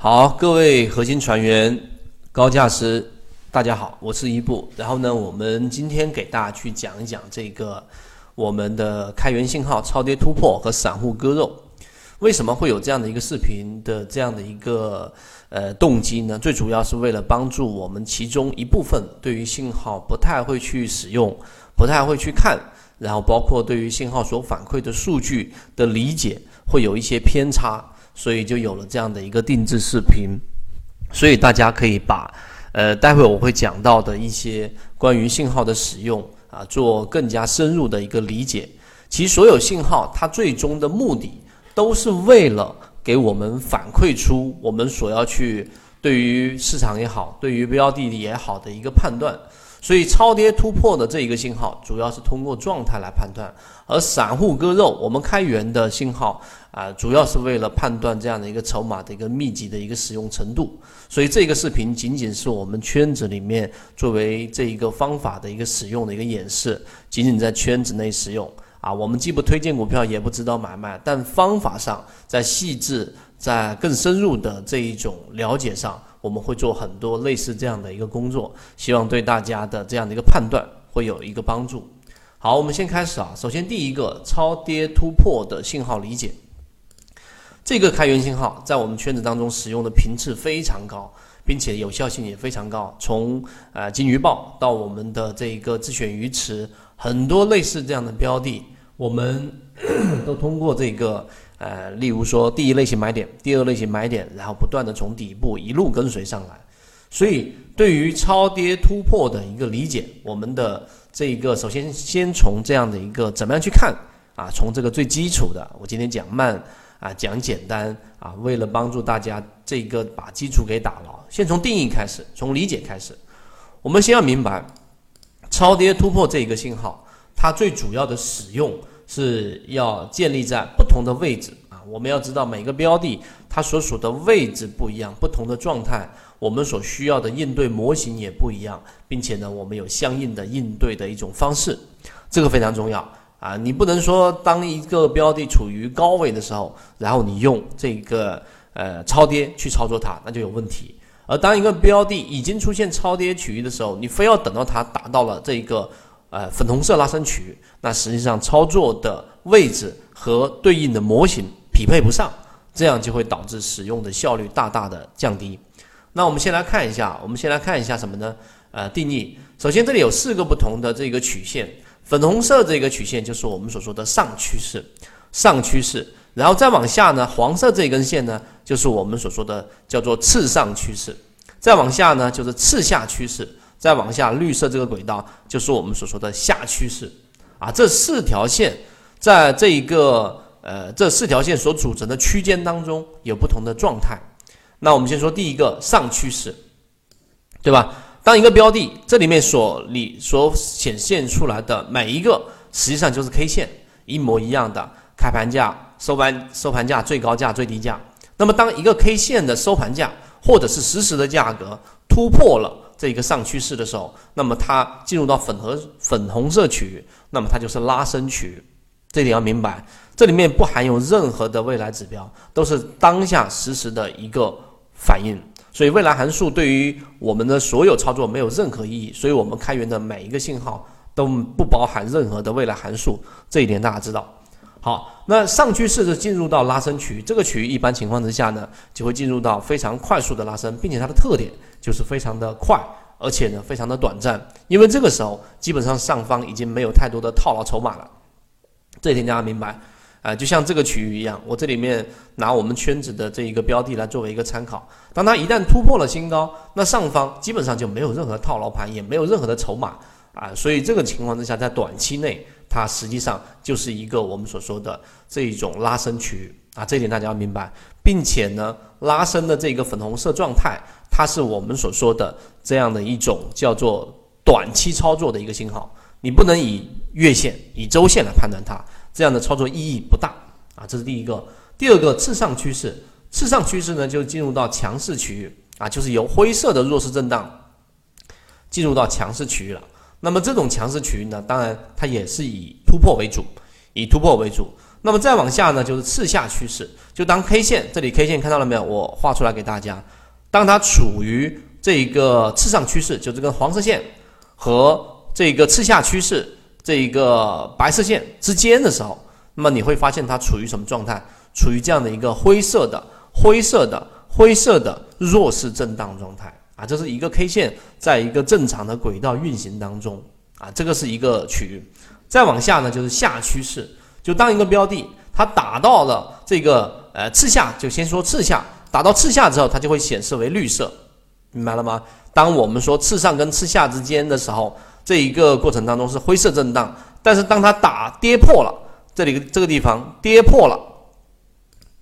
好，各位核心船员、高价师，大家好，我是一步。然后呢，我们今天给大家去讲一讲这个我们的开源信号超跌突破和散户割肉。为什么会有这样的一个视频的这样的一个呃动机呢？最主要是为了帮助我们其中一部分对于信号不太会去使用、不太会去看，然后包括对于信号所反馈的数据的理解会有一些偏差。所以就有了这样的一个定制视频，所以大家可以把，呃，待会我会讲到的一些关于信号的使用啊，做更加深入的一个理解。其实所有信号它最终的目的都是为了给我们反馈出我们所要去对于市场也好，对于标的也好的一个判断。所以超跌突破的这一个信号，主要是通过状态来判断；而散户割肉，我们开源的信号啊，主要是为了判断这样的一个筹码的一个密集的一个使用程度。所以这个视频仅仅是我们圈子里面作为这一个方法的一个使用的一个演示，仅仅在圈子内使用啊。我们既不推荐股票，也不指导买卖，但方法上在细致、在更深入的这一种了解上。我们会做很多类似这样的一个工作，希望对大家的这样的一个判断会有一个帮助。好，我们先开始啊。首先，第一个超跌突破的信号理解，这个开源信号在我们圈子当中使用的频次非常高，并且有效性也非常高。从呃金鱼报到我们的这一个自选鱼池，很多类似这样的标的，我们 都通过这个。呃，例如说，第一类型买点，第二类型买点，然后不断的从底部一路跟随上来。所以，对于超跌突破的一个理解，我们的这一个，首先先从这样的一个怎么样去看啊？从这个最基础的，我今天讲慢啊，讲简单啊，为了帮助大家这个把基础给打牢，先从定义开始，从理解开始。我们先要明白，超跌突破这一个信号，它最主要的使用。是要建立在不同的位置啊，我们要知道每个标的它所属的位置不一样，不同的状态，我们所需要的应对模型也不一样，并且呢，我们有相应的应对的一种方式，这个非常重要啊。你不能说当一个标的处于高位的时候，然后你用这个呃超跌去操作它，那就有问题。而当一个标的已经出现超跌区域的时候，你非要等到它达到了这一个。呃，粉红色拉升区，那实际上操作的位置和对应的模型匹配不上，这样就会导致使用的效率大大的降低。那我们先来看一下，我们先来看一下什么呢？呃，定义。首先，这里有四个不同的这个曲线，粉红色这个曲线就是我们所说的上趋势，上趋势。然后再往下呢，黄色这根线呢，就是我们所说的叫做次上趋势。再往下呢，就是次下趋势。再往下，绿色这个轨道就是我们所说的下趋势，啊，这四条线在这一个呃这四条线所组成的区间当中有不同的状态。那我们先说第一个上趋势，对吧？当一个标的这里面所里所显现出来的每一个，实际上就是 K 线一模一样的开盘价、收盘收盘价、最高价、最低价。那么当一个 K 线的收盘价或者是实时的价格突破了。这一个上趋势的时候，那么它进入到粉和粉红色区域，那么它就是拉升区域。这点要明白，这里面不含有任何的未来指标，都是当下实时的一个反应。所以未来函数对于我们的所有操作没有任何意义。所以我们开源的每一个信号都不包含任何的未来函数，这一点大家知道。好，那上趋势是进入到拉升区域，这个区域一般情况之下呢，就会进入到非常快速的拉升，并且它的特点。就是非常的快，而且呢非常的短暂，因为这个时候基本上上方已经没有太多的套牢筹码了，这一点大家明白？啊，就像这个区域一样，我这里面拿我们圈子的这一个标的来作为一个参考，当它一旦突破了新高，那上方基本上就没有任何套牢盘，也没有任何的筹码啊，所以这个情况之下，在短期内它实际上就是一个我们所说的这一种拉升区域啊，这点大家要明白，并且呢拉升的这个粉红色状态。它是我们所说的这样的一种叫做短期操作的一个信号，你不能以月线、以周线来判断它，这样的操作意义不大啊。这是第一个。第二个次上趋势，次上趋势呢就进入到强势区域啊，就是由灰色的弱势震荡进入到强势区域了。那么这种强势区域呢，当然它也是以突破为主，以突破为主。那么再往下呢，就是次下趋势。就当 K 线这里 K 线看到了没有？我画出来给大家。当它处于这个次上趋势，就这根黄色线和这个次下趋势这一个白色线之间的时候，那么你会发现它处于什么状态？处于这样的一个灰色的、灰色的、灰色的弱势震荡状态啊！这是一个 K 线在一个正常的轨道运行当中啊，这个是一个区域。再往下呢，就是下趋势。就当一个标的它打到了这个呃次下，就先说次下，打到次下之后，它就会显示为绿色，明白了吗？当我们说次上跟次下之间的时候，这一个过程当中是灰色震荡，但是当它打跌破了这里这个地方跌破了，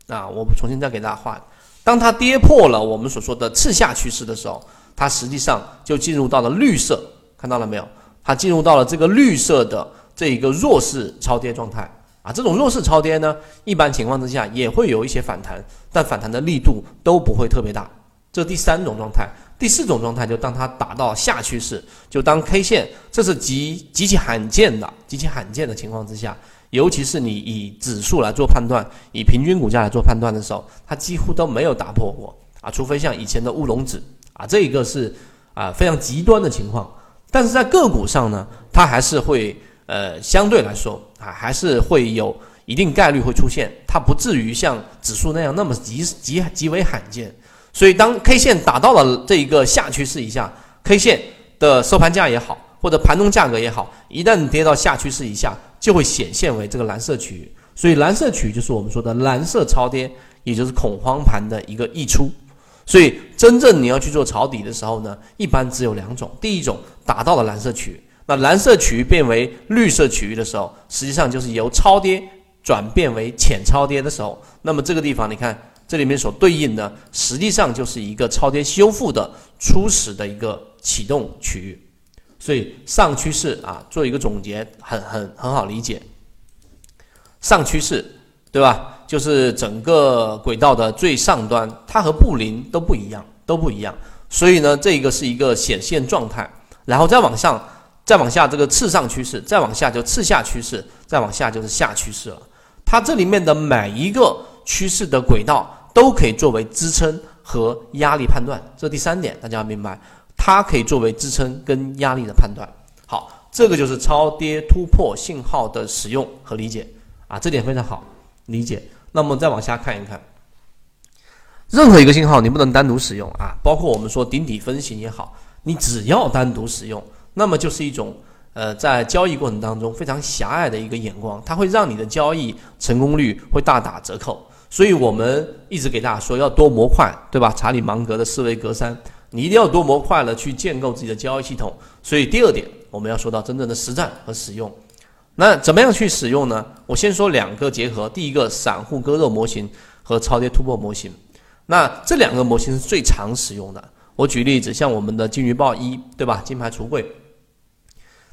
啊，我重新再给大家画，当它跌破了我们所说的次下趋势的时候，它实际上就进入到了绿色，看到了没有？它进入到了这个绿色的这一个弱势超跌状态。啊，这种弱势超跌呢，一般情况之下也会有一些反弹，但反弹的力度都不会特别大。这第三种状态，第四种状态就当它打到下趋势，就当 K 线，这是极极其罕见的、极其罕见的情况之下，尤其是你以指数来做判断，以平均股价来做判断的时候，它几乎都没有打破过啊，除非像以前的乌龙指啊，这一个是啊非常极端的情况。但是在个股上呢，它还是会。呃，相对来说啊，还是会有一定概率会出现，它不至于像指数那样那么极极极为罕见。所以，当 K 线打到了这一个下趋势以下，K 线的收盘价也好，或者盘中价格也好，一旦跌到下趋势以下，就会显现为这个蓝色区域。所以，蓝色区域就是我们说的蓝色超跌，也就是恐慌盘的一个溢出。所以，真正你要去做抄底的时候呢，一般只有两种：第一种，打到了蓝色区域。那蓝色区域变为绿色区域的时候，实际上就是由超跌转变为浅超跌的时候。那么这个地方，你看这里面所对应的，实际上就是一个超跌修复的初始的一个启动区域。所以上趋势啊，做一个总结，很很很好理解。上趋势，对吧？就是整个轨道的最上端，它和布林都不一样，都不一样。所以呢，这个是一个显现状态，然后再往上。再往下，这个次上趋势；再往下就次下趋势；再往下就是下趋势了。它这里面的每一个趋势的轨道都可以作为支撑和压力判断。这第三点大家要明白，它可以作为支撑跟压力的判断。好，这个就是超跌突破信号的使用和理解啊，这点非常好理解。那么再往下看一看，任何一个信号你不能单独使用啊，包括我们说顶底分型也好，你只要单独使用。那么就是一种，呃，在交易过程当中非常狭隘的一个眼光，它会让你的交易成功率会大打折扣。所以我们一直给大家说要多模块，对吧？查理芒格的思维格栅，你一定要多模块的去建构自己的交易系统。所以第二点，我们要说到真正的实战和使用。那怎么样去使用呢？我先说两个结合，第一个散户割肉模型和超跌突破模型。那这两个模型是最常使用的。我举例子，像我们的金鱼报一，对吧？金牌橱柜。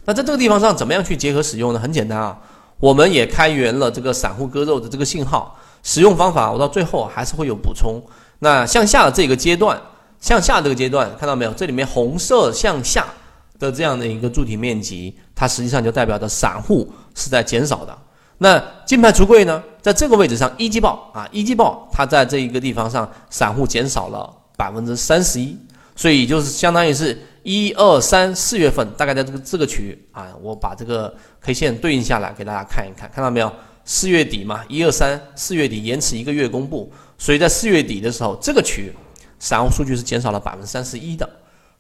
那在这个地方上，怎么样去结合使用呢？很简单啊，我们也开源了这个散户割肉的这个信号使用方法。我到最后还是会有补充。那向下的这个阶段，向下这个阶段，看到没有？这里面红色向下的这样的一个柱体面积，它实际上就代表着散户是在减少的。那金牌橱柜呢，在这个位置上一季报啊，一季报它在这一个地方上，散户减少了百分之三十一，所以就是相当于是。一二三四月份大概在这个这个区域啊，我把这个 K 线对应下来给大家看一看，看到没有？四月底嘛，一二三四月底延迟一个月公布，所以在四月底的时候，这个区域散户数据是减少了百分之三十一的，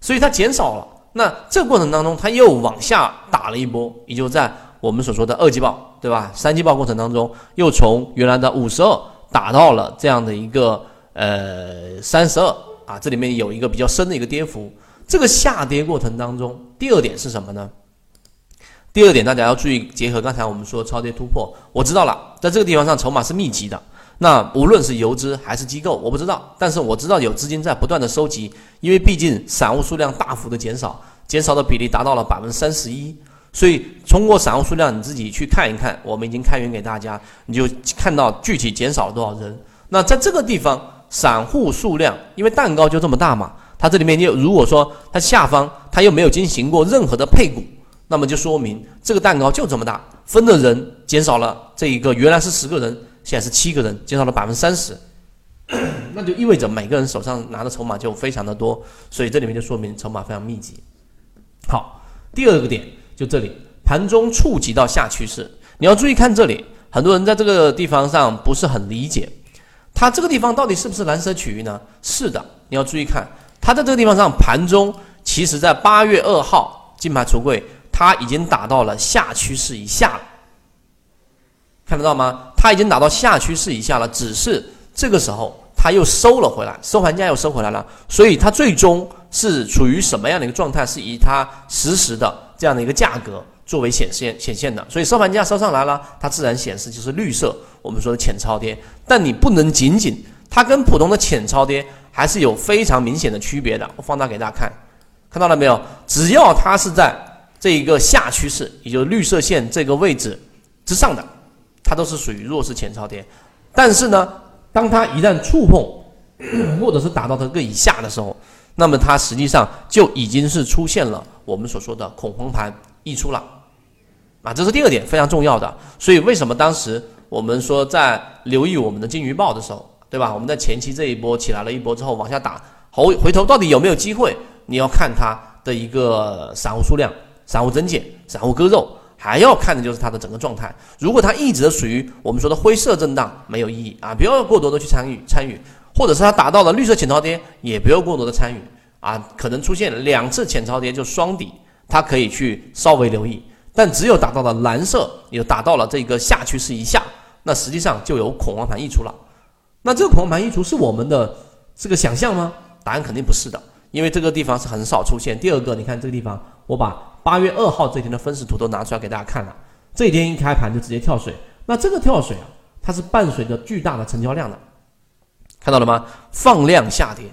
所以它减少了。那这个过程当中，它又往下打了一波，也就在我们所说的二季报，对吧？三季报过程当中，又从原来的五十二打到了这样的一个呃三十二啊，这里面有一个比较深的一个跌幅。这个下跌过程当中，第二点是什么呢？第二点大家要注意，结合刚才我们说超跌突破，我知道了，在这个地方上筹码是密集的。那无论是游资还是机构，我不知道，但是我知道有资金在不断的收集，因为毕竟散户数量大幅的减少，减少的比例达到了百分之三十一。所以通过散户数量，你自己去看一看，我们已经开源给大家，你就看到具体减少了多少人。那在这个地方，散户数量，因为蛋糕就这么大嘛。它这里面又如果说它下方它又没有进行过任何的配股，那么就说明这个蛋糕就这么大，分的人减少了这一个原来是十个人，现在是七个人，减少了百分之三十，那就意味着每个人手上拿的筹码就非常的多，所以这里面就说明筹码非常密集。好，第二个点就这里，盘中触及到下趋势，你要注意看这里，很多人在这个地方上不是很理解，它这个地方到底是不是蓝色区域呢？是的，你要注意看，它在这个地方上盘中，其实在八月二号金牌橱柜。它已经打到了下趋势以下了，看得到吗？它已经打到下趋势以下了，只是这个时候它又收了回来，收盘价又收回来了，所以它最终是处于什么样的一个状态？是以它实时的这样的一个价格作为显现显现的，所以收盘价收上来了，它自然显示就是绿色，我们说的浅超跌。但你不能仅仅它跟普通的浅超跌还是有非常明显的区别的。我放大给大家看，看到了没有？只要它是在。这一个下趋势，也就是绿色线这个位置之上的，它都是属于弱势前超跌。但是呢，当它一旦触碰，或者是达到它个以下的时候，那么它实际上就已经是出现了我们所说的恐慌盘溢出了。啊，这是第二点非常重要的。所以为什么当时我们说在留意我们的金鱼报的时候，对吧？我们在前期这一波起来了一波之后往下打，回回头到底有没有机会？你要看它的一个散户数量。散户增减，散户割肉，还要看的就是它的整个状态。如果它一直属于我们说的灰色震荡，没有意义啊，不要过多的去参与参与，或者是它达到了绿色浅超跌，也不要过多的参与啊。可能出现两次浅超跌就双底，它可以去稍微留意。但只有达到了蓝色，也达到了这个下趋势以下，那实际上就有恐慌盘溢出了。那这个恐慌盘溢出是我们的这个想象吗？答案肯定不是的，因为这个地方是很少出现。第二个，你看这个地方，我把。八月二号这天的分时图都拿出来给大家看了，这一天一开盘就直接跳水，那这个跳水啊，它是伴随着巨大的成交量的，看到了吗？放量下跌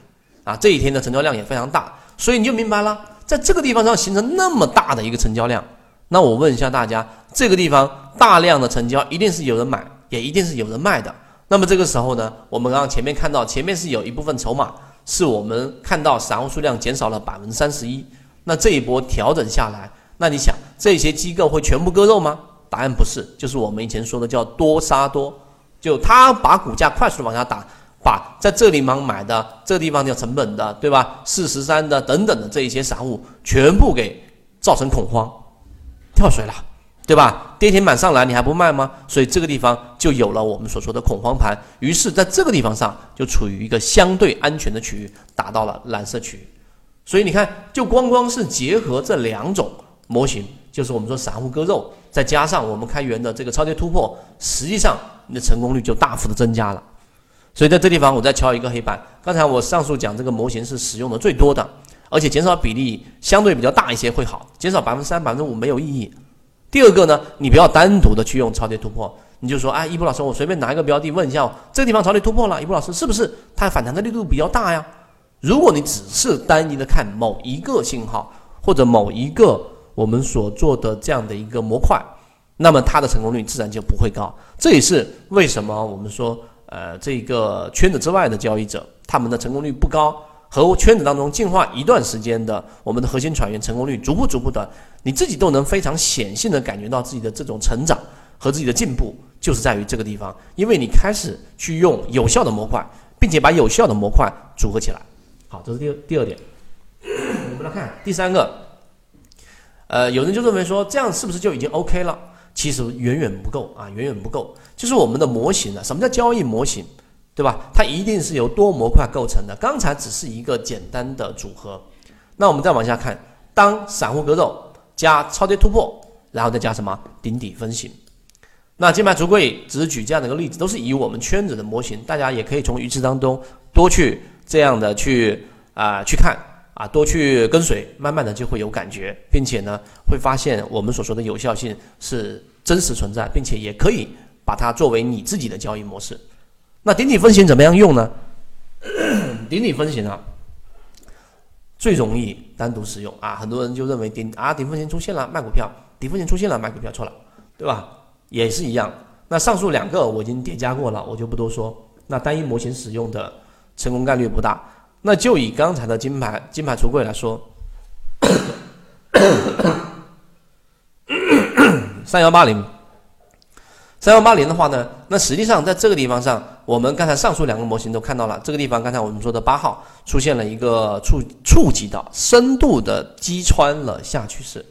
啊，这一天的成交量也非常大，所以你就明白了，在这个地方上形成那么大的一个成交量，那我问一下大家，这个地方大量的成交，一定是有人买，也一定是有人卖的。那么这个时候呢，我们刚刚前面看到，前面是有一部分筹码，是我们看到散户数量减少了百分之三十一。那这一波调整下来，那你想这些机构会全部割肉吗？答案不是，就是我们以前说的叫多杀多，就他把股价快速的往下打，把在这地方买的这个地方叫成本的，对吧？四十三的等等的这一些散户全部给造成恐慌，跳水了，对吧？跌停板上来你还不卖吗？所以这个地方就有了我们所说的恐慌盘，于是在这个地方上就处于一个相对安全的区域，达到了蓝色区域。所以你看，就光光是结合这两种模型，就是我们说散户割肉，再加上我们开源的这个超跌突破，实际上你的成功率就大幅的增加了。所以在这地方，我再敲一个黑板。刚才我上述讲这个模型是使用的最多的，而且减少比例相对比较大一些会好，减少百分之三、百分之五没有意义。第二个呢，你不要单独的去用超跌突破，你就说，哎，一波老师，我随便拿一个标的问一下，这个地方超跌突破了，一波老师是不是它反弹的力度比较大呀？如果你只是单一的看某一个信号或者某一个我们所做的这样的一个模块，那么它的成功率自然就不会高。这也是为什么我们说，呃，这个圈子之外的交易者他们的成功率不高，和圈子当中进化一段时间的我们的核心船员成功率逐步逐步的，你自己都能非常显性的感觉到自己的这种成长和自己的进步，就是在于这个地方，因为你开始去用有效的模块，并且把有效的模块组合起来。好，这是第二第二点。我们来看第三个，呃，有人就认为说这样是不是就已经 OK 了？其实远远不够啊，远远不够。就是我们的模型呢，什么叫交易模型，对吧？它一定是由多模块构成的。刚才只是一个简单的组合。那我们再往下看，当散户割肉加超跌突破，然后再加什么顶底分型？那金牌橱柜只是举这样的一个例子，都是以我们圈子的模型，大家也可以从鱼池当中多去。这样的去啊去看啊多去跟随，慢慢的就会有感觉，并且呢会发现我们所说的有效性是真实存在，并且也可以把它作为你自己的交易模式。那顶底分型怎么样用呢？顶底分型啊最容易单独使用啊，很多人就认为顶啊顶分型出现了卖股票，顶分型出现了卖股票错了，对吧？也是一样。那上述两个我已经叠加过了，我就不多说。那单一模型使用的。成功概率不大，那就以刚才的金牌金牌橱柜来说，三幺八零，三幺八零的话呢，那实际上在这个地方上，我们刚才上述两个模型都看到了，这个地方刚才我们说的八号出现了一个触触及到深度的击穿了下趋势，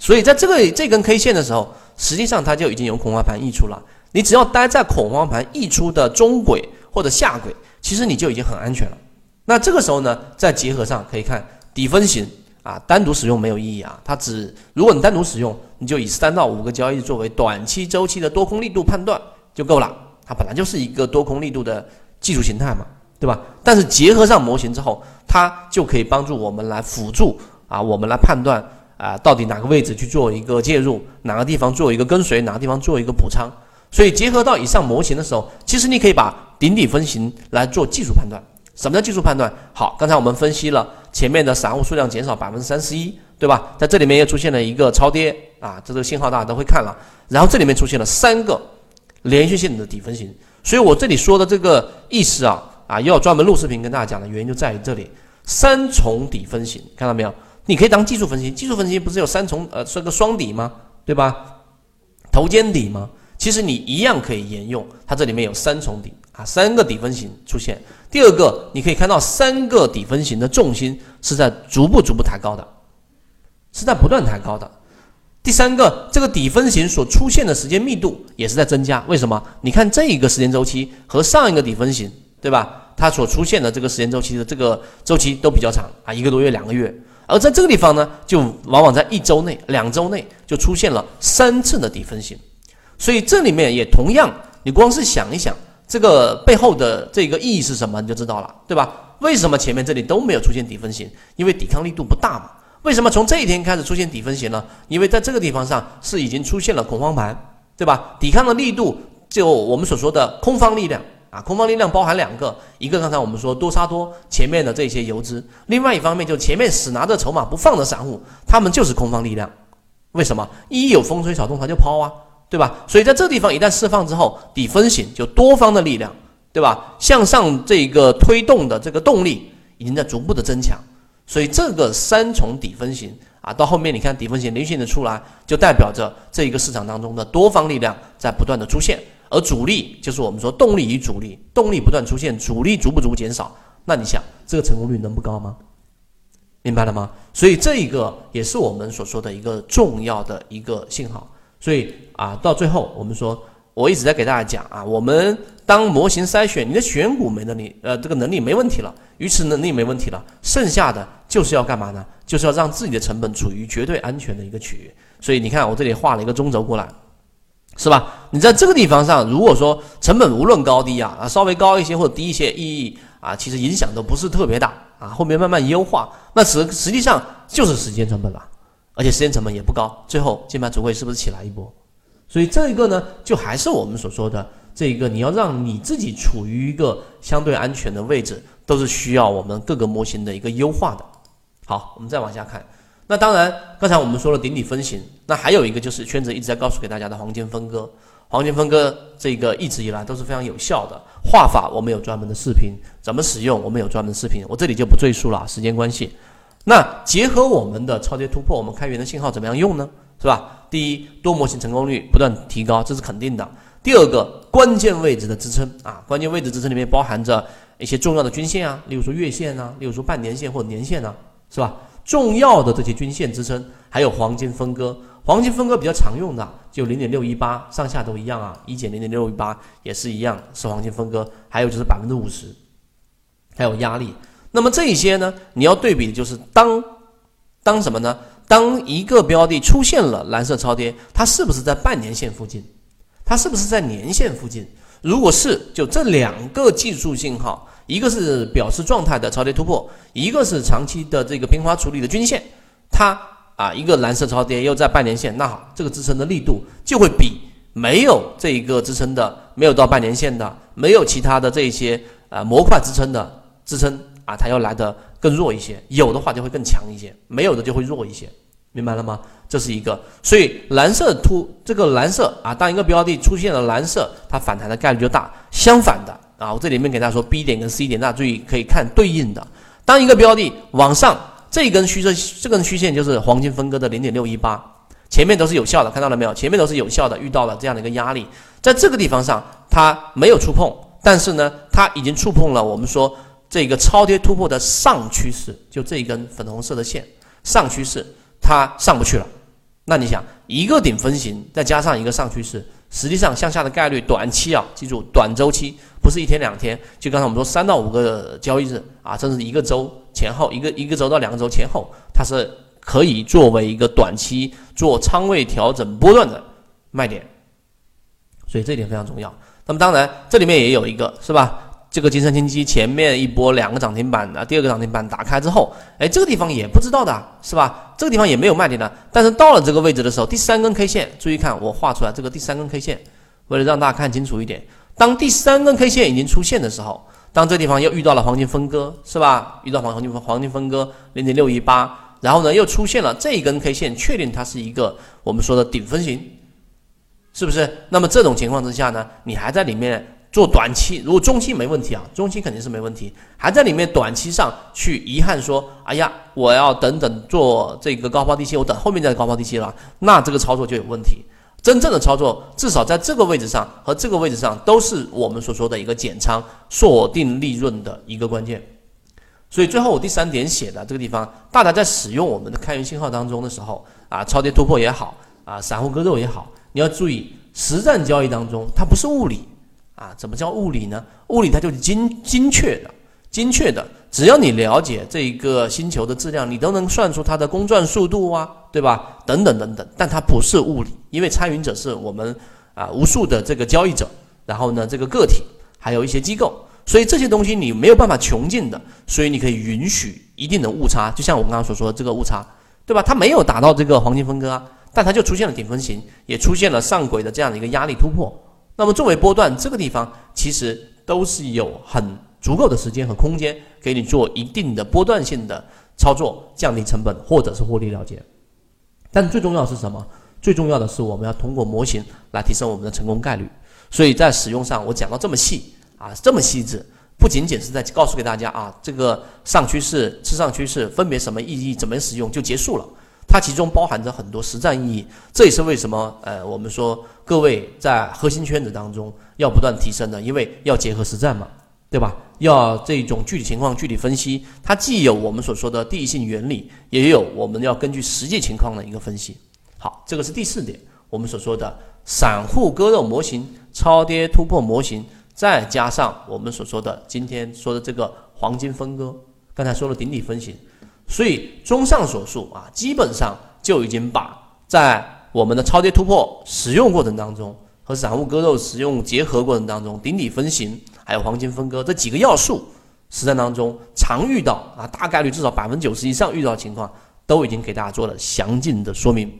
所以在这个这根 K 线的时候，实际上它就已经有恐慌盘溢出了。你只要待在恐慌盘溢出的中轨或者下轨，其实你就已经很安全了。那这个时候呢，再结合上可以看底分型。啊，单独使用没有意义啊！它只如果你单独使用，你就以三到五个交易作为短期周期的多空力度判断就够了。它本来就是一个多空力度的技术形态嘛，对吧？但是结合上模型之后，它就可以帮助我们来辅助啊，我们来判断啊，到底哪个位置去做一个介入，哪个地方做一个跟随，哪个地方做一个补仓。所以结合到以上模型的时候，其实你可以把顶底分型来做技术判断。什么叫技术判断？好，刚才我们分析了前面的散户数量减少百分之三十一，对吧？在这里面又出现了一个超跌啊，这个信号大家都会看了。然后这里面出现了三个连续性的底分型，所以我这里说的这个意思啊啊，要专门录视频跟大家讲的原因就在于这里，三重底分型，看到没有？你可以当技术分析，技术分析不是有三重呃是个双底吗？对吧？头肩底吗？其实你一样可以沿用，它这里面有三重底啊，三个底分型出现。第二个，你可以看到三个底分型的重心是在逐步逐步抬高的，是在不断抬高的。第三个，这个底分型所出现的时间密度也是在增加。为什么？你看这一个时间周期和上一个底分型，对吧？它所出现的这个时间周期的这个周期都比较长啊，一个多月、两个月。而在这个地方呢，就往往在一周内、两周内就出现了三次的底分型。所以这里面也同样，你光是想一想这个背后的这个意义是什么，你就知道了，对吧？为什么前面这里都没有出现底分型？因为抵抗力度不大嘛。为什么从这一天开始出现底分型呢？因为在这个地方上是已经出现了恐慌盘，对吧？抵抗的力度就我们所说的空方力量啊，空方力量包含两个，一个刚才我们说多杀多前面的这些游资，另外一方面就前面死拿着筹码不放的散户，他们就是空方力量。为什么？一有风吹草动他就抛啊。对吧？所以在这个地方一旦释放之后，底分型就多方的力量，对吧？向上这个推动的这个动力已经在逐步的增强，所以这个三重底分型啊，到后面你看底分型连续的出来，就代表着这一个市场当中的多方力量在不断的出现，而主力就是我们说动力与主力，动力不断出现，主力逐步逐步减少，那你想这个成功率能不高吗？明白了吗？所以这一个也是我们所说的一个重要的一个信号。所以啊，到最后我们说，我一直在给大家讲啊，我们当模型筛选，你的选股没能力，呃，这个能力没问题了，鱼池能力没问题了，剩下的就是要干嘛呢？就是要让自己的成本处于绝对安全的一个区域。所以你看，我这里画了一个中轴过来，是吧？你在这个地方上，如果说成本无论高低啊，啊，稍微高一些或者低一些，意义啊，其实影响都不是特别大啊。后面慢慢优化，那实实际上就是时间成本了。而且时间成本也不高，最后金盘主会是不是起来一波？所以这一个呢，就还是我们所说的这一个，你要让你自己处于一个相对安全的位置，都是需要我们各个模型的一个优化的。好，我们再往下看。那当然，刚才我们说了顶底分型，那还有一个就是圈子一直在告诉给大家的黄金分割。黄金分割这个一直以来都是非常有效的画法，我们有专门的视频，怎么使用我们有专门的视频，我这里就不赘述了，时间关系。那结合我们的超跌突破，我们开源的信号怎么样用呢？是吧？第一，多模型成功率不断提高，这是肯定的。第二个，关键位置的支撑啊，关键位置支撑里面包含着一些重要的均线啊，例如说月线啊，例如说半年线或者年线啊，是吧？重要的这些均线支撑，还有黄金分割，黄金分割比较常用的就零点六一八，上下都一样啊，一减零点六一八也是一样，是黄金分割。还有就是百分之五十，还有压力。那么这些呢，你要对比的就是当当什么呢？当一个标的出现了蓝色超跌，它是不是在半年线附近？它是不是在年线附近？如果是，就这两个技术信号，一个是表示状态的超跌突破，一个是长期的这个平滑处理的均线，它啊一个蓝色超跌又在半年线，那好，这个支撑的力度就会比没有这一个支撑的，没有到半年线的，没有其他的这些啊模块支撑的支撑。啊，它要来的更弱一些，有的话就会更强一些，没有的就会弱一些，明白了吗？这是一个，所以蓝色突这个蓝色啊，当一个标的出现了蓝色，它反弹的概率就大。相反的啊，我这里面给大家说 B 点跟 C 点，大家注意可以看对应的，当一个标的往上，这根虚线这根虚线就是黄金分割的零点六一八，前面都是有效的，看到了没有？前面都是有效的，遇到了这样的一个压力，在这个地方上它没有触碰，但是呢，它已经触碰了我们说这个超跌突破的上趋势，就这一根粉红色的线上趋势，它上不去了。那你想，一个顶分型再加上一个上趋势，实际上向下的概率短期啊，记住短周期不是一天两天，就刚才我们说三到五个交易日啊，甚至一个周前后，一个一个周到两个周前后，它是可以作为一个短期做仓位调整波段的卖点，所以这一点非常重要。那么当然这里面也有一个是吧？这个金山金基前面一波两个涨停板的，第二个涨停板打开之后，哎，这个地方也不知道的是吧？这个地方也没有卖点的，但是到了这个位置的时候，第三根 K 线，注意看我画出来这个第三根 K 线，为了让大家看清楚一点，当第三根 K 线已经出现的时候，当这地方又遇到了黄金分割，是吧？遇到黄黄金黄金分割零点六一八，然后呢又出现了这一根 K 线，确定它是一个我们说的顶分型，是不是？那么这种情况之下呢，你还在里面。做短期，如果中期没问题啊，中期肯定是没问题，还在里面短期上去遗憾说，哎呀，我要等等做这个高抛低吸，我等后面再高抛低吸了，那这个操作就有问题。真正的操作，至少在这个位置上和这个位置上，都是我们所说的一个减仓锁定利润的一个关键。所以最后我第三点写的这个地方，大家在使用我们的开源信号当中的时候啊，超跌突破也好啊，散户割肉也好，你要注意，实战交易当中它不是物理。啊，怎么叫物理呢？物理它就是精精确的，精确的。只要你了解这一个星球的质量，你都能算出它的公转速度啊，对吧？等等等等。但它不是物理，因为参与者是我们啊无数的这个交易者，然后呢这个个体，还有一些机构，所以这些东西你没有办法穷尽的，所以你可以允许一定的误差。就像我刚刚所说的这个误差，对吧？它没有达到这个黄金分割啊，但它就出现了顶分型，也出现了上轨的这样的一个压力突破。那么作为波段，这个地方其实都是有很足够的时间和空间给你做一定的波段性的操作，降低成本或者是获利了结。但最重要是什么？最重要的是我们要通过模型来提升我们的成功概率。所以在使用上，我讲到这么细啊，这么细致，不仅仅是在告诉给大家啊，这个上趋势、次上趋势分别什么意义、怎么使用就结束了。它其中包含着很多实战意义，这也是为什么呃，我们说各位在核心圈子当中要不断提升的，因为要结合实战嘛，对吧？要这种具体情况具体分析，它既有我们所说的地性原理，也有我们要根据实际情况的一个分析。好，这个是第四点，我们所说的散户割肉模型、超跌突破模型，再加上我们所说的今天说的这个黄金分割，刚才说了顶底分型。所以，综上所述啊，基本上就已经把在我们的超跌突破使用过程当中和散户割肉使用结合过程当中，顶底分型还有黄金分割这几个要素，实战当中常遇到啊，大概率至少百分之九十以上遇到的情况，都已经给大家做了详尽的说明。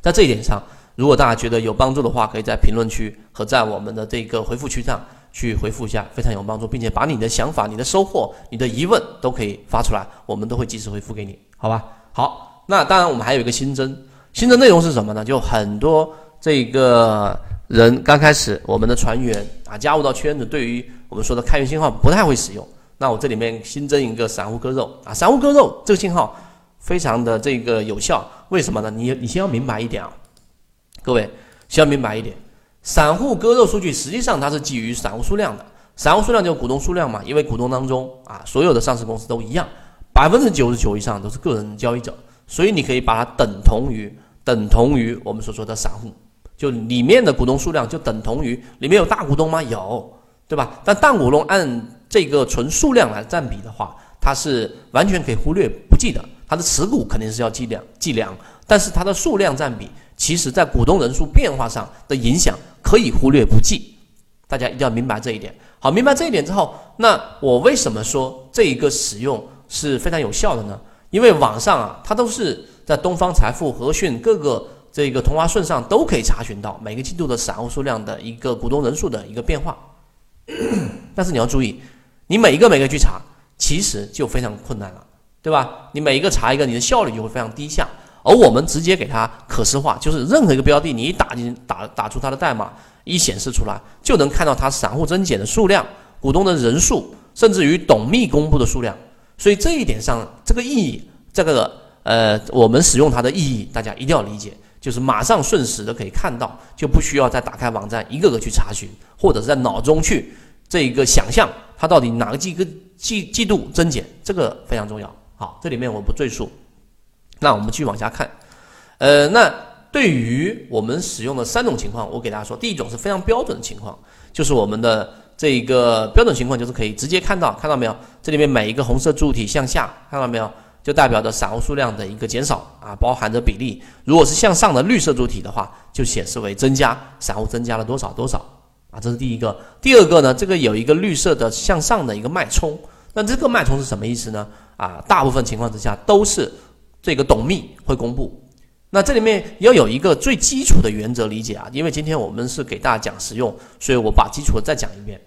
在这一点上，如果大家觉得有帮助的话，可以在评论区和在我们的这个回复区上。去回复一下，非常有帮助，并且把你的想法、你的收获、你的疑问都可以发出来，我们都会及时回复给你，好吧？好，那当然我们还有一个新增，新增内容是什么呢？就很多这个人刚开始我们的船员啊加入到圈子，对于我们说的开源信号不太会使用，那我这里面新增一个散户割肉啊，散户割肉这个信号非常的这个有效，为什么呢？你你先要明白一点啊，各位先要明白一点。散户割肉数据实际上它是基于散户数量的，散户数量就是股东数量嘛，因为股东当中啊，所有的上市公司都一样，百分之九十九以上都是个人交易者，所以你可以把它等同于等同于我们所说的散户，就里面的股东数量就等同于里面有大股东吗？有，对吧？但大股东按这个纯数量来占比的话，它是完全可以忽略不计的，它的持股肯定是要计量计量，但是它的数量占比，其实在股东人数变化上的影响。可以忽略不计，大家一定要明白这一点。好，明白这一点之后，那我为什么说这一个使用是非常有效的呢？因为网上啊，它都是在东方财富、和讯各个这个同花顺上都可以查询到每个季度的散户数量的一个股东人数的一个变化。但是你要注意，你每一个每个去查，其实就非常困难了，对吧？你每一个查一个，你的效率就会非常低下。而我们直接给它可视化，就是任何一个标的，你一打进打打出它的代码，一显示出来，就能看到它散户增减的数量、股东的人数，甚至于董秘公布的数量。所以这一点上，这个意义，这个呃，我们使用它的意义，大家一定要理解。就是马上瞬时的可以看到，就不需要再打开网站一个个去查询，或者是在脑中去这个想象它到底哪个季个季季度增减，这个非常重要。好，这里面我不赘述。那我们继续往下看，呃，那对于我们使用的三种情况，我给大家说，第一种是非常标准的情况，就是我们的这一个标准情况，就是可以直接看到，看到没有？这里面每一个红色柱体向下，看到没有？就代表着散户数量的一个减少啊，包含着比例。如果是向上的绿色柱体的话，就显示为增加，散户增加了多少多少啊，这是第一个。第二个呢，这个有一个绿色的向上的一个脉冲，那这个脉冲是什么意思呢？啊，大部分情况之下都是这个董秘会公布。那这里面要有一个最基础的原则理解啊，因为今天我们是给大家讲实用，所以我把基础的再讲一遍。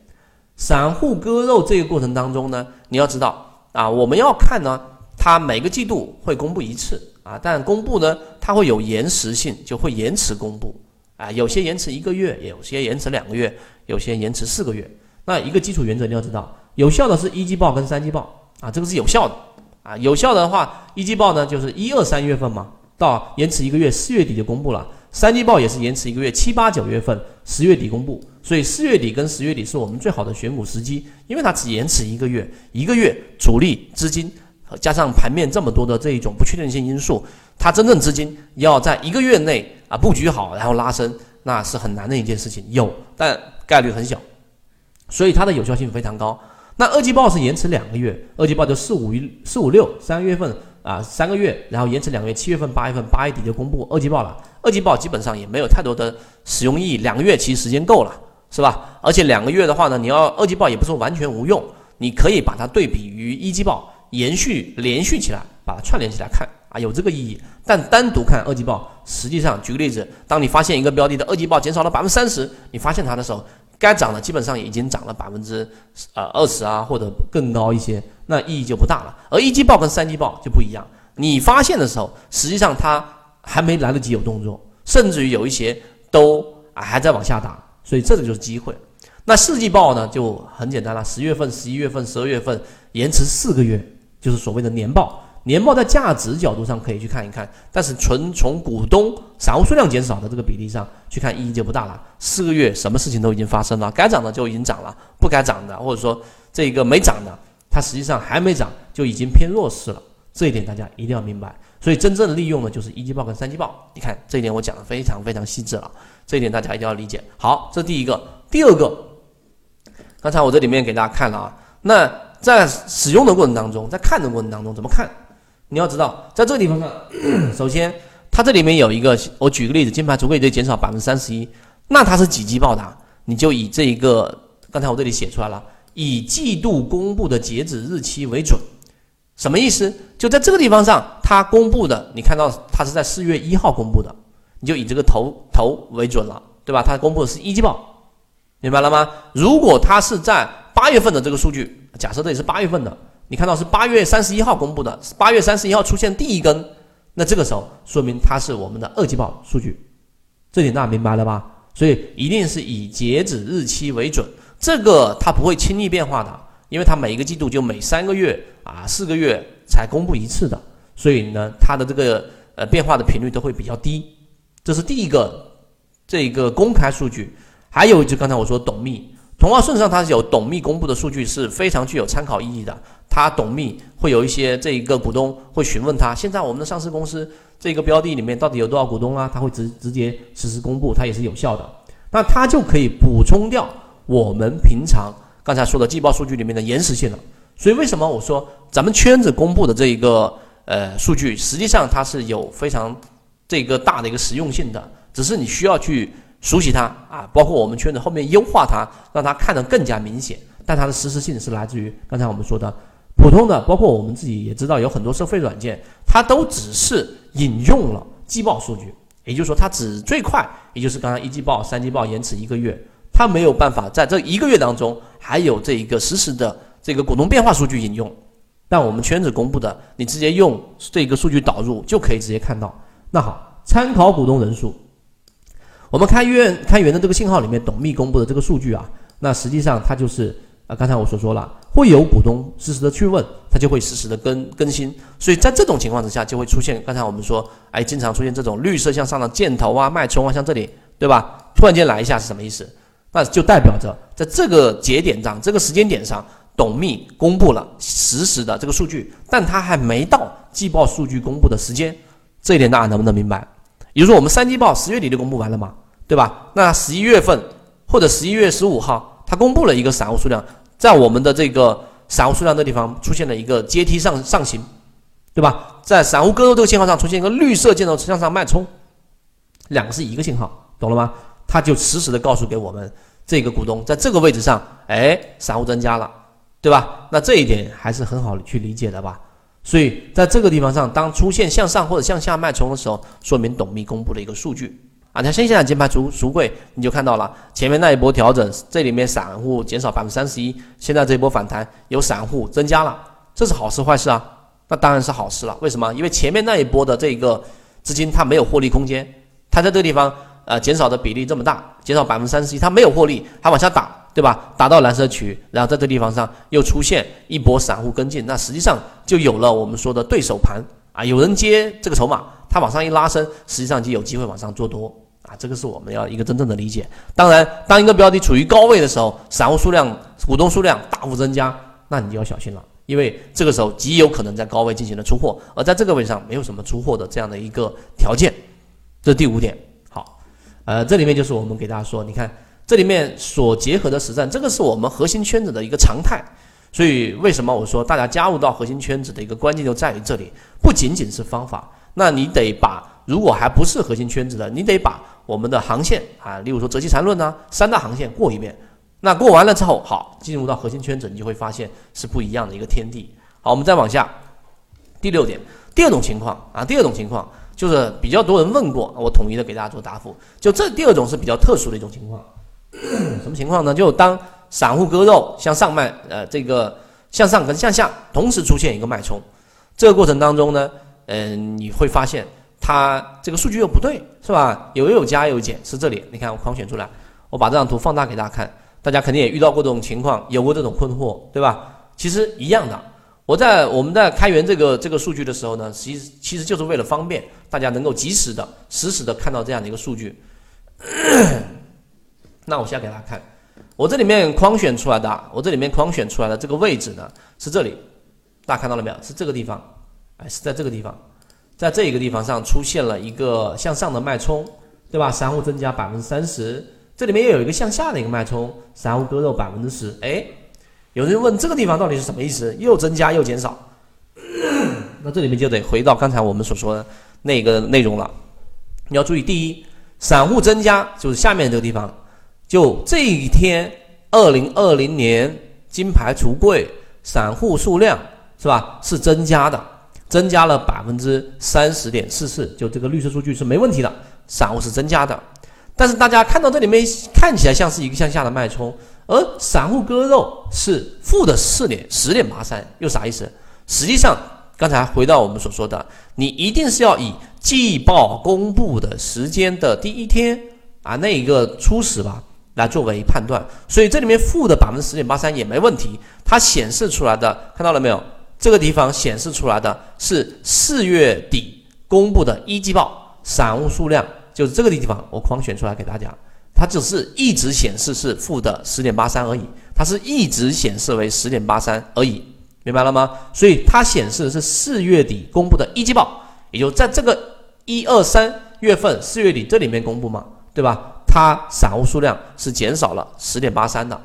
散户割肉这个过程当中呢，你要知道啊，我们要看呢。它每个季度会公布一次啊，但公布呢，它会有延时性，就会延迟公布啊，有些延迟一个月，有些延迟两个月，有些延迟四个月。那一个基础原则你要知道，有效的是一季报跟三季报啊，这个是有效的啊，有效的话，一季报呢就是一二三月份嘛，到延迟一个月，四月底就公布了；三季报也是延迟一个月，七八九月份，十月底公布。所以四月底跟十月底是我们最好的选股时机，因为它只延迟一个月，一个月主力资金。加上盘面这么多的这一种不确定性因素，它真正资金要在一个月内啊布局好，然后拉升，那是很难的一件事情。有，但概率很小，所以它的有效性非常高。那二季报是延迟两个月，二季报就四五一四五六三月份啊三个月，然后延迟两个月，七月份八月份八月底就公布二季报了。二季报基本上也没有太多的使用意义，两个月其实时间够了，是吧？而且两个月的话呢，你要二季报也不是完全无用，你可以把它对比于一季报。延续连续起来，把它串联起来看啊，有这个意义。但单独看二季报，实际上举个例子，当你发现一个标的的二季报减少了百分之三十，你发现它的时候，该涨的基本上已经涨了百分之呃二十啊，或者更高一些，那意义就不大了。而一季报跟三季报就不一样，你发现的时候，实际上它还没来得及有动作，甚至于有一些都还在往下打，所以这个就是机会。那四季报呢就很简单了，十月份、十一月份、十二月份延迟四个月。就是所谓的年报，年报在价值角度上可以去看一看，但是纯从股东散户数量减少的这个比例上去看，意义就不大了。四个月什么事情都已经发生了，该涨的就已经涨了，不该涨的或者说这个没涨的，它实际上还没涨就已经偏弱势了。这一点大家一定要明白。所以真正利用的就是一季报跟三季报。你看这一点我讲的非常非常细致了，这一点大家一定要理解。好，这第一个，第二个，刚才我这里面给大家看了啊，那。在使用的过程当中，在看的过程当中，怎么看？你要知道，在这个地方上，首先它这里面有一个，我举个例子，金牌橱柜得减少百分之三十一，那它是几季报的？你就以这一个，刚才我这里写出来了，以季度公布的截止日期为准，什么意思？就在这个地方上，它公布的，你看到它是在四月一号公布的，你就以这个头头为准了，对吧？它公布的是一季报，明白了吗？如果它是在八月份的这个数据。假设这里是八月份的，你看到是八月三十一号公布的，八月三十一号出现第一根，那这个时候说明它是我们的二季报数据，这点大家明白了吧？所以一定是以截止日期为准，这个它不会轻易变化的，因为它每一个季度就每三个月啊四个月才公布一次的，所以呢它的这个呃变化的频率都会比较低，这是第一个这个公开数据，还有就刚才我说董秘。同花顺上，它是有董秘公布的数据，是非常具有参考意义的。他董秘会有一些这一个股东会询问他，现在我们的上市公司这个标的里面到底有多少股东啊？他会直直接实时公布，它也是有效的。那它就可以补充掉我们平常刚才说的季报数据里面的延时性了。所以为什么我说咱们圈子公布的这一个呃数据，实际上它是有非常这个大的一个实用性的，只是你需要去。熟悉它啊，包括我们圈子后面优化它，让它看得更加明显。但它的实时性是来自于刚才我们说的普通的，包括我们自己也知道有很多收费软件，它都只是引用了季报数据，也就是说它只最快，也就是刚刚一季报、三季报延迟一个月，它没有办法在这一个月当中还有这一个实时的这个股东变化数据引用。但我们圈子公布的，你直接用这个数据导入就可以直接看到。那好，参考股东人数。我们开源开源的这个信号里面，董秘公布的这个数据啊，那实际上它就是啊，刚才我所说了，会有股东实时的去问，它就会实时的更更新。所以在这种情况之下，就会出现刚才我们说，哎，经常出现这种绿色向上的箭头啊、脉冲啊，像这里，对吧？突然间来一下是什么意思？那就代表着在这个节点上、这个时间点上，董秘公布了实时的这个数据，但它还没到季报数据公布的时间。这一点大家能不能明白？也就是说，我们三季报十月底就公布完了嘛，对吧？那十一月份或者十一月十五号。它公布了一个散户数量，在我们的这个散户数量的地方出现了一个阶梯上上行，对吧？在散户割肉这个信号上出现一个绿色箭头向上脉冲，两个是一个信号，懂了吗？它就实时的告诉给我们这个股东在这个位置上，哎，散户增加了，对吧？那这一点还是很好去理解的吧？所以在这个地方上，当出现向上或者向下脉冲的时候，说明董秘公布了一个数据。啊，像新西兰金牌赎赎柜，你就看到了前面那一波调整，这里面散户减少百分之三十一，现在这一波反弹有散户增加了，这是好事坏事啊？那当然是好事了。为什么？因为前面那一波的这个资金它没有获利空间，它在这个地方呃减少的比例这么大，减少百分之三十一，它没有获利，它往下打，对吧？打到蓝色区，然后在这地方上又出现一波散户跟进，那实际上就有了我们说的对手盘啊，有人接这个筹码，它往上一拉升，实际上就有机会往上做多。啊，这个是我们要一个真正的理解。当然，当一个标的处于高位的时候，散户数量、股东数量大幅增加，那你就要小心了，因为这个时候极有可能在高位进行了出货，而在这个位置上没有什么出货的这样的一个条件。这是第五点。好，呃，这里面就是我们给大家说，你看这里面所结合的实战，这个是我们核心圈子的一个常态。所以，为什么我说大家加入到核心圈子的一个关键就在于这里，不仅仅是方法，那你得把如果还不是核心圈子的，你得把。我们的航线啊，例如说择期缠论呢，三大航线过一遍，那过完了之后，好，进入到核心圈子，你就会发现是不一样的一个天地。好，我们再往下，第六点，第二种情况啊，第二种情况就是比较多人问过，我统一的给大家做答复。就这第二种是比较特殊的一种情况，什么情况呢？就当散户割肉向上卖，呃，这个向上跟向下同时出现一个脉冲，这个过程当中呢，嗯，你会发现。它这个数据又不对，是吧？有有加有减，是这里。你看我框选出来，我把这张图放大给大家看，大家肯定也遇到过这种情况，有过这种困惑，对吧？其实一样的。我在我们在开源这个这个数据的时候呢，其实其实就是为了方便大家能够及时的、实时的看到这样的一个数据。那我现在给大家看，我这里面框选出来的，我这里面框选出来的这个位置呢是这里，大家看到了没有？是这个地方，哎，是在这个地方。在这一个地方上出现了一个向上的脉冲，对吧？散户增加百分之三十，这里面又有一个向下的一个脉冲，散户割肉百分之十。哎，有人问这个地方到底是什么意思？又增加又减少，那这里面就得回到刚才我们所说的那个内容了。你要注意，第一，散户增加就是下面这个地方，就这一天，二零二零年金牌橱柜散户数量是吧？是增加的。增加了百分之三十点四四，就这个绿色数据是没问题的，散户是增加的。但是大家看到这里面看起来像是一个向下的脉冲，而散户割肉是负的四点十点八三，又啥意思？实际上，刚才回到我们所说的，你一定是要以季报公布的时间的第一天啊那一个初始吧来作为判断。所以这里面负的百分之十点八三也没问题，它显示出来的看到了没有？这个地方显示出来的是四月底公布的一季报散户数量，就是这个地方我框选出来给大家，它只是一直显示是负的十点八三而已，它是一直显示为十点八三而已，明白了吗？所以它显示的是四月底公布的一季报，也就在这个一二三月份四月底这里面公布嘛，对吧？它散户数量是减少了十点八三的，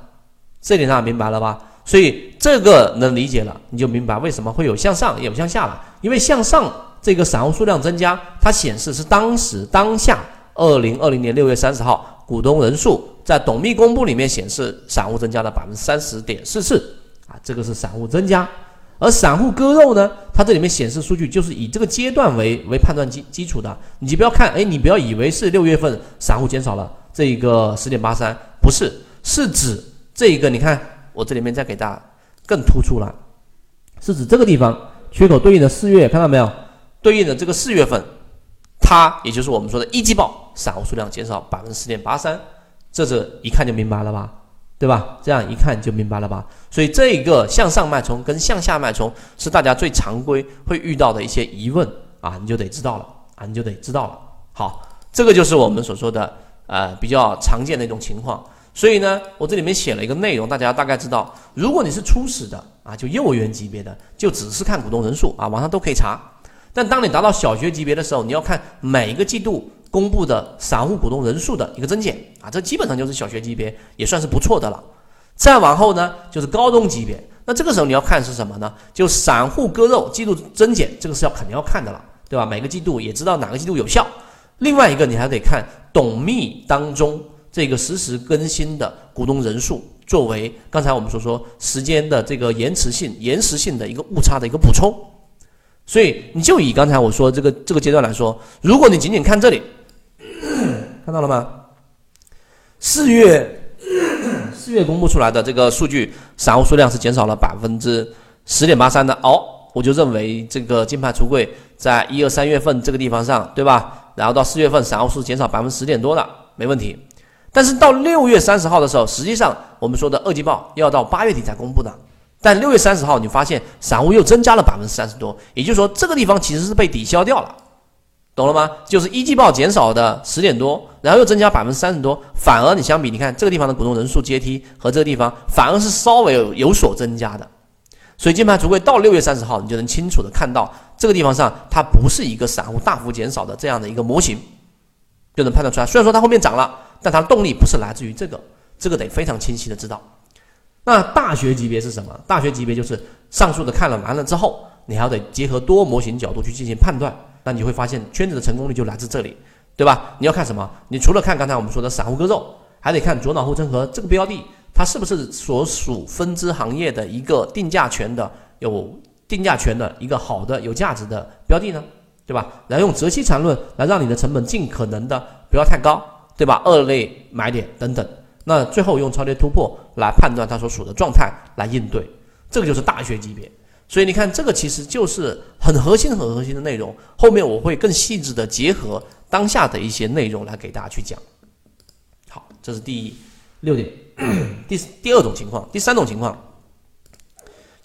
这点上明白了吧？所以这个能理解了，你就明白为什么会有向上也有向下了。因为向上这个散户数量增加，它显示是当时当下二零二零年六月三十号股东人数在董秘公布里面显示散户增加了百分之三十点四四啊，这个是散户增加。而散户割肉呢，它这里面显示数据就是以这个阶段为为判断基基础的。你就不要看，哎，你不要以为是六月份散户减少了这一个十点八三，不是，是指这一个你看。我这里面再给大家更突出了，是指这个地方缺口对应的四月，看到没有？对应的这个四月份，它也就是我们说的一季报散户数量减少百分之十点八三，这是一看就明白了吧？对吧？这样一看就明白了吧？所以这个向上脉冲跟向下脉冲是大家最常规会遇到的一些疑问啊，你就得知道了啊，你就得知道了。好，这个就是我们所说的呃比较常见的一种情况。所以呢，我这里面写了一个内容，大家大概知道，如果你是初始的啊，就幼儿园级别的，就只是看股东人数啊，网上都可以查。但当你达到小学级别的时候，你要看每一个季度公布的散户股东人数的一个增减啊，这基本上就是小学级别，也算是不错的了。再往后呢，就是高中级别，那这个时候你要看是什么呢？就散户割肉季度增减，这个是要肯定要看的了，对吧？每个季度也知道哪个季度有效。另外一个，你还得看董秘当中这个实时更新的股东人数，作为刚才我们所说时间的这个延迟性、延时性的一个误差的一个补充。所以你就以刚才我说这个这个阶段来说，如果你仅仅看这里，看到了吗？四月四月公布出来的这个数据，散户数量是减少了百分之十点八三的哦，我就认为这个金牌橱柜在一二三月份这个地方上，对吧？然后到四月份散户数减少百分之十点多的，没问题。但是到六月三十号的时候，实际上我们说的二季报要到八月底才公布的。但六月三十号，你发现散户又增加了百分之三十多，也就是说，这个地方其实是被抵消掉了，懂了吗？就是一季报减少的十点多，然后又增加百分之三十多，反而你相比，你看这个地方的股东人数阶梯和这个地方，反而是稍微有有所增加的。所以，金盘橱柜到六月三十号，你就能清楚的看到这个地方上，它不是一个散户大幅减少的这样的一个模型，就能判断出来。虽然说它后面涨了，但它的动力不是来自于这个，这个得非常清晰的知道。那大学级别是什么？大学级别就是上述的看了完了之后，你还要得结合多模型角度去进行判断。那你会发现圈子的成功率就来自这里，对吧？你要看什么？你除了看刚才我们说的散户割肉，还得看左脑后整合这个标的，它是不是所属分支行业的一个定价权的有定价权的一个好的有价值的标的呢？对吧？然后用择期缠论来让你的成本尽可能的不要太高，对吧？二类买点等等。那最后用超跌突破来判断它所属的状态来应对，这个就是大学级别。所以你看，这个其实就是很核心、很核心的内容。后面我会更细致的结合当下的一些内容来给大家去讲。好，这是第一六点。第第二种情况，第三种情况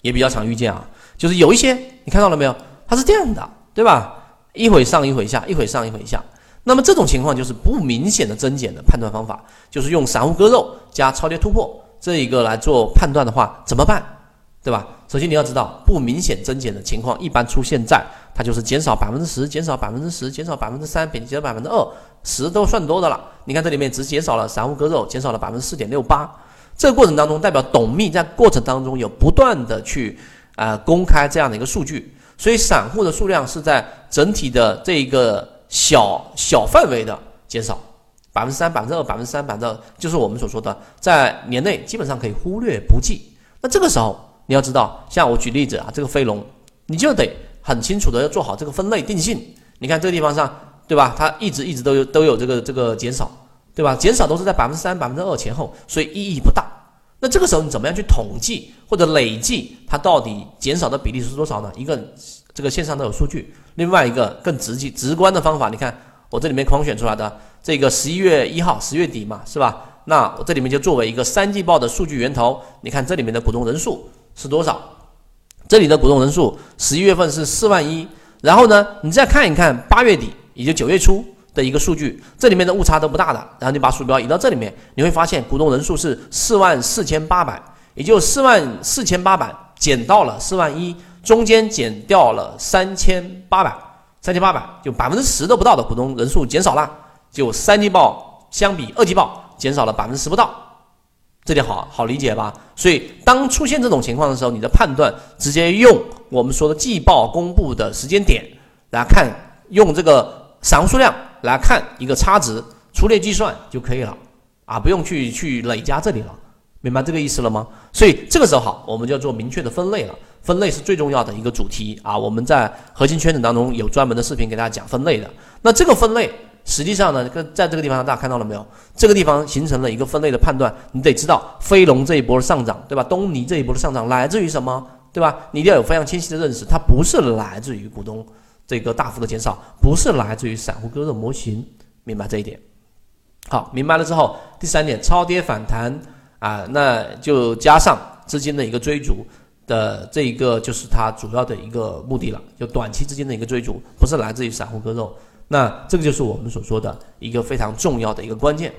也比较常遇见啊，就是有一些你看到了没有？它是这样的，对吧？一会上一会下，一会上一会下。那么这种情况就是不明显的增减的判断方法，就是用散户割肉加超跌突破这一个来做判断的话，怎么办？对吧？首先你要知道，不明显增减的情况一般出现在它就是减少百分之十，减少百分之十，减少百分之三，减少百分之二，十都算多的了。你看这里面只减少了散户割肉，减少了百分之四点六八。这个过程当中，代表董秘在过程当中有不断的去啊公开这样的一个数据，所以散户的数量是在整体的这一个。小小范围的减少，百分之三、百分之二、百分之三、百分之二，就是我们所说的，在年内基本上可以忽略不计。那这个时候你要知道，像我举例子啊，这个飞龙，你就得很清楚的要做好这个分类定性。你看这个地方上，对吧？它一直一直都有都有这个这个减少，对吧？减少都是在百分之三、百分之二前后，所以意义不大。那这个时候你怎么样去统计或者累计它到底减少的比例是多少呢？一个。这个线上都有数据，另外一个更直接直观的方法，你看我这里面框选出来的这个十一月一号十月底嘛，是吧？那我这里面就作为一个三季报的数据源头，你看这里面的股东人数是多少？这里的股东人数十一月份是四万一，然后呢，你再看一看八月底也就九月初的一个数据，这里面的误差都不大的，然后你把鼠标移到这里面，你会发现股东人数是四万四千八百，也就四万四千八百减到了四万一。中间减掉了三千八百，三千八百就百分之十都不到的股东人数减少了，就三季报相比二季报减少了百分之十不到，这点好好理解吧？所以当出现这种情况的时候，你的判断直接用我们说的季报公布的时间点来看，用这个散户数量来看一个差值，粗略计算就可以了啊，不用去去累加这里了，明白这个意思了吗？所以这个时候好，我们就要做明确的分类了。分类是最重要的一个主题啊！我们在核心圈子当中有专门的视频给大家讲分类的。那这个分类实际上呢，跟在这个地方大家看到了没有？这个地方形成了一个分类的判断。你得知道飞龙这一波的上涨，对吧？东尼这一波的上涨来自于什么，对吧？你一定要有非常清晰的认识，它不是来自于股东这个大幅的减少，不是来自于散户割肉模型，明白这一点？好，明白了之后，第三点，超跌反弹啊，那就加上资金的一个追逐的这一个就是它主要的一个目的了，就短期资金的一个追逐，不是来自于散户割肉。那这个就是我们所说的一个非常重要的一个关键，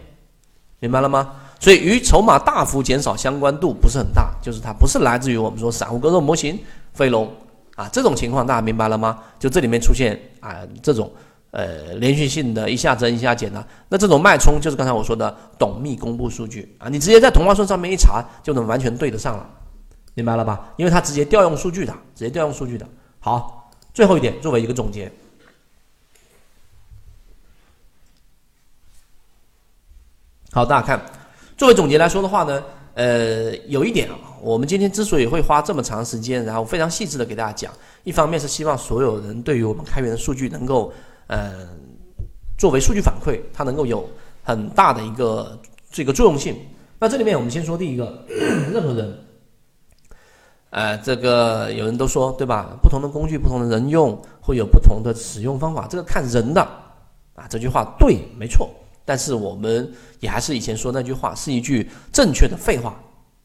明白了吗？所以与筹码大幅减少相关度不是很大，就是它不是来自于我们说散户割肉模型飞龙啊这种情况，大家明白了吗？就这里面出现啊这种呃连续性的一下增一下减的，那这种脉冲就是刚才我说的董秘公布数据啊，你直接在同花顺上面一查就能完全对得上了，明白了吧？因为它直接调用数据的，直接调用数据的。好，最后一点作为一个总结。好，大家看，作为总结来说的话呢，呃，有一点啊，我们今天之所以会花这么长时间，然后非常细致的给大家讲，一方面是希望所有人对于我们开源的数据能够，呃，作为数据反馈，它能够有很大的一个这个作用性。那这里面我们先说第一个，任何人，呃，这个有人都说对吧？不同的工具，不同的人用，会有不同的使用方法，这个看人的，啊，这句话对，没错。但是我们也还是以前说那句话，是一句正确的废话。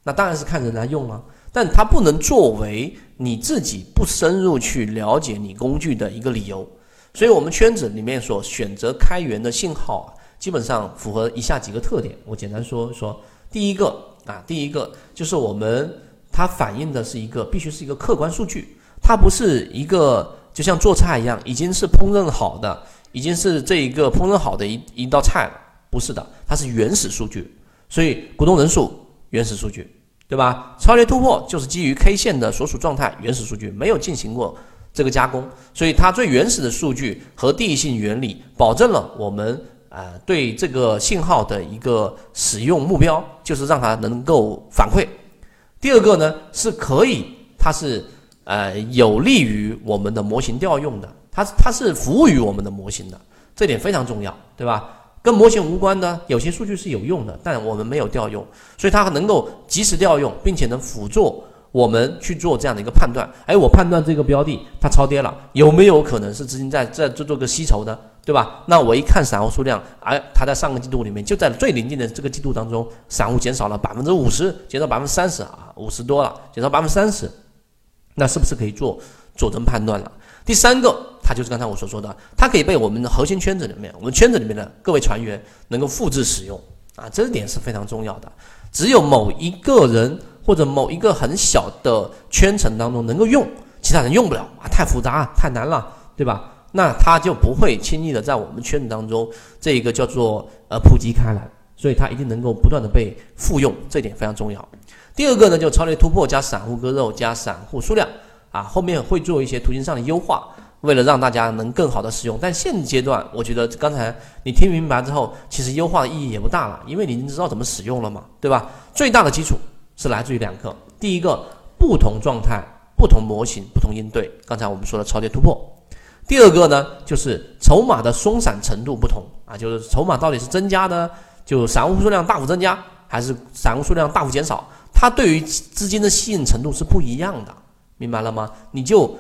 那当然是看人来用了，但它不能作为你自己不深入去了解你工具的一个理由。所以，我们圈子里面所选择开源的信号啊，基本上符合以下几个特点。我简单说说，第一个啊，第一个就是我们它反映的是一个必须是一个客观数据，它不是一个就像做菜一样已经是烹饪好的。已经是这一个烹饪好的一一道菜了，不是的，它是原始数据，所以股东人数原始数据，对吧？超跌突破就是基于 K 线的所属状态原始数据，没有进行过这个加工，所以它最原始的数据和地性原理保证了我们呃对这个信号的一个使用目标，就是让它能够反馈。第二个呢是可以，它是呃有利于我们的模型调用的。它它是服务于我们的模型的，这点非常重要，对吧？跟模型无关的有些数据是有用的，但我们没有调用，所以它能够及时调用，并且能辅助我们去做这样的一个判断。哎，我判断这个标的它超跌了，有没有可能是资金在在做做个吸筹的，对吧？那我一看散户数量，哎，它在上个季度里面就在最临近的这个季度当中，散户减少了百分之五十，减少百分之三十啊，五十多了，减少百分之三十，那是不是可以做佐证判断了？第三个，它就是刚才我所说的，它可以被我们的核心圈子里面，我们圈子里面的各位船员能够复制使用啊，这点是非常重要的。只有某一个人或者某一个很小的圈层当中能够用，其他人用不了啊，太复杂太难了，对吧？那它就不会轻易的在我们圈子当中这一个叫做呃普及开来，所以它一定能够不断的被复用，这点非常重要。第二个呢，就超跌突破加散户割肉加散户数量。啊，后面会做一些图形上的优化，为了让大家能更好的使用。但现阶段，我觉得刚才你听明白之后，其实优化的意义也不大了，因为你已经知道怎么使用了嘛，对吧？最大的基础是来自于两个，第一个，不同状态、不同模型、不同应对。刚才我们说的超跌突破。第二个呢，就是筹码的松散程度不同啊，就是筹码到底是增加的，就散户数量大幅增加，还是散户数量大幅减少，它对于资金的吸引程度是不一样的。明白了吗？你就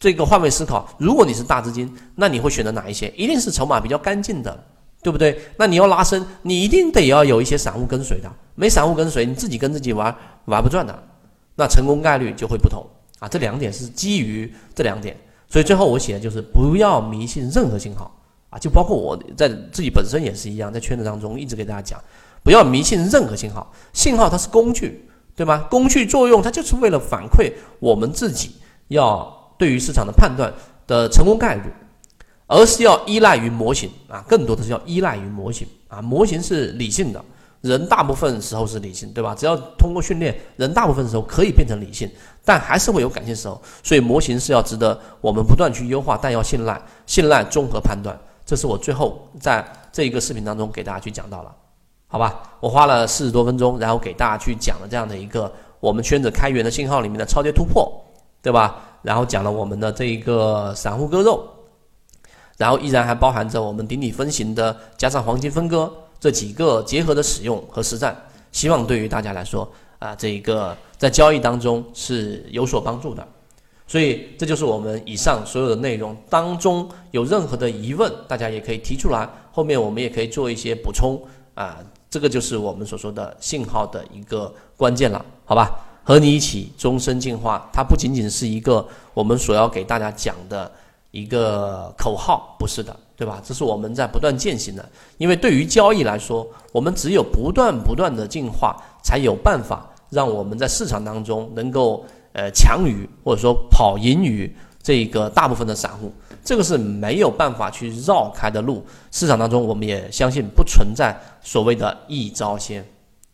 这个换位思考，如果你是大资金，那你会选择哪一些？一定是筹码比较干净的，对不对？那你要拉升，你一定得要有一些散户跟随的，没散户跟随，你自己跟自己玩玩不转的，那成功概率就会不同啊。这两点是基于这两点，所以最后我写的就是不要迷信任何信号啊，就包括我在自己本身也是一样，在圈子当中一直给大家讲，不要迷信任何信号，信号它是工具。对吗？工具作用它就是为了反馈我们自己要对于市场的判断的成功概率，而是要依赖于模型啊，更多的是要依赖于模型啊。模型是理性的，人大部分时候是理性，对吧？只要通过训练，人大部分时候可以变成理性，但还是会有感性时候。所以模型是要值得我们不断去优化，但要信赖，信赖综合判断。这是我最后在这一个视频当中给大家去讲到了。好吧，我花了四十多分钟，然后给大家去讲了这样的一个我们圈子开源的信号里面的超跌突破，对吧？然后讲了我们的这一个散户割肉，然后依然还包含着我们顶底分型的加上黄金分割这几个结合的使用和实战，希望对于大家来说啊，这一个在交易当中是有所帮助的。所以这就是我们以上所有的内容当中有任何的疑问，大家也可以提出来，后面我们也可以做一些补充啊。这个就是我们所说的信号的一个关键了，好吧？和你一起终身进化，它不仅仅是一个我们所要给大家讲的一个口号，不是的，对吧？这是我们在不断践行的。因为对于交易来说，我们只有不断不断的进化，才有办法让我们在市场当中能够呃强于或者说跑赢于这个大部分的散户。这个是没有办法去绕开的路。市场当中，我们也相信不存在所谓的一招鲜。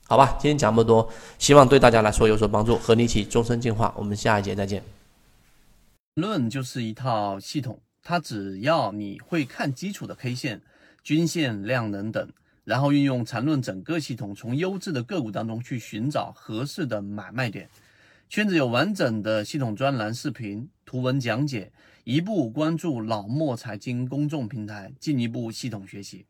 好吧，今天讲这么多，希望对大家来说有所帮助，和你一起终身进化。我们下一节再见。论就是一套系统，它只要你会看基础的 K 线、均线、量能等，然后运用缠论整个系统，从优质的个股当中去寻找合适的买卖点。圈子有完整的系统专栏、视频、图文讲解，一步关注老莫财经公众平台，进一步系统学习。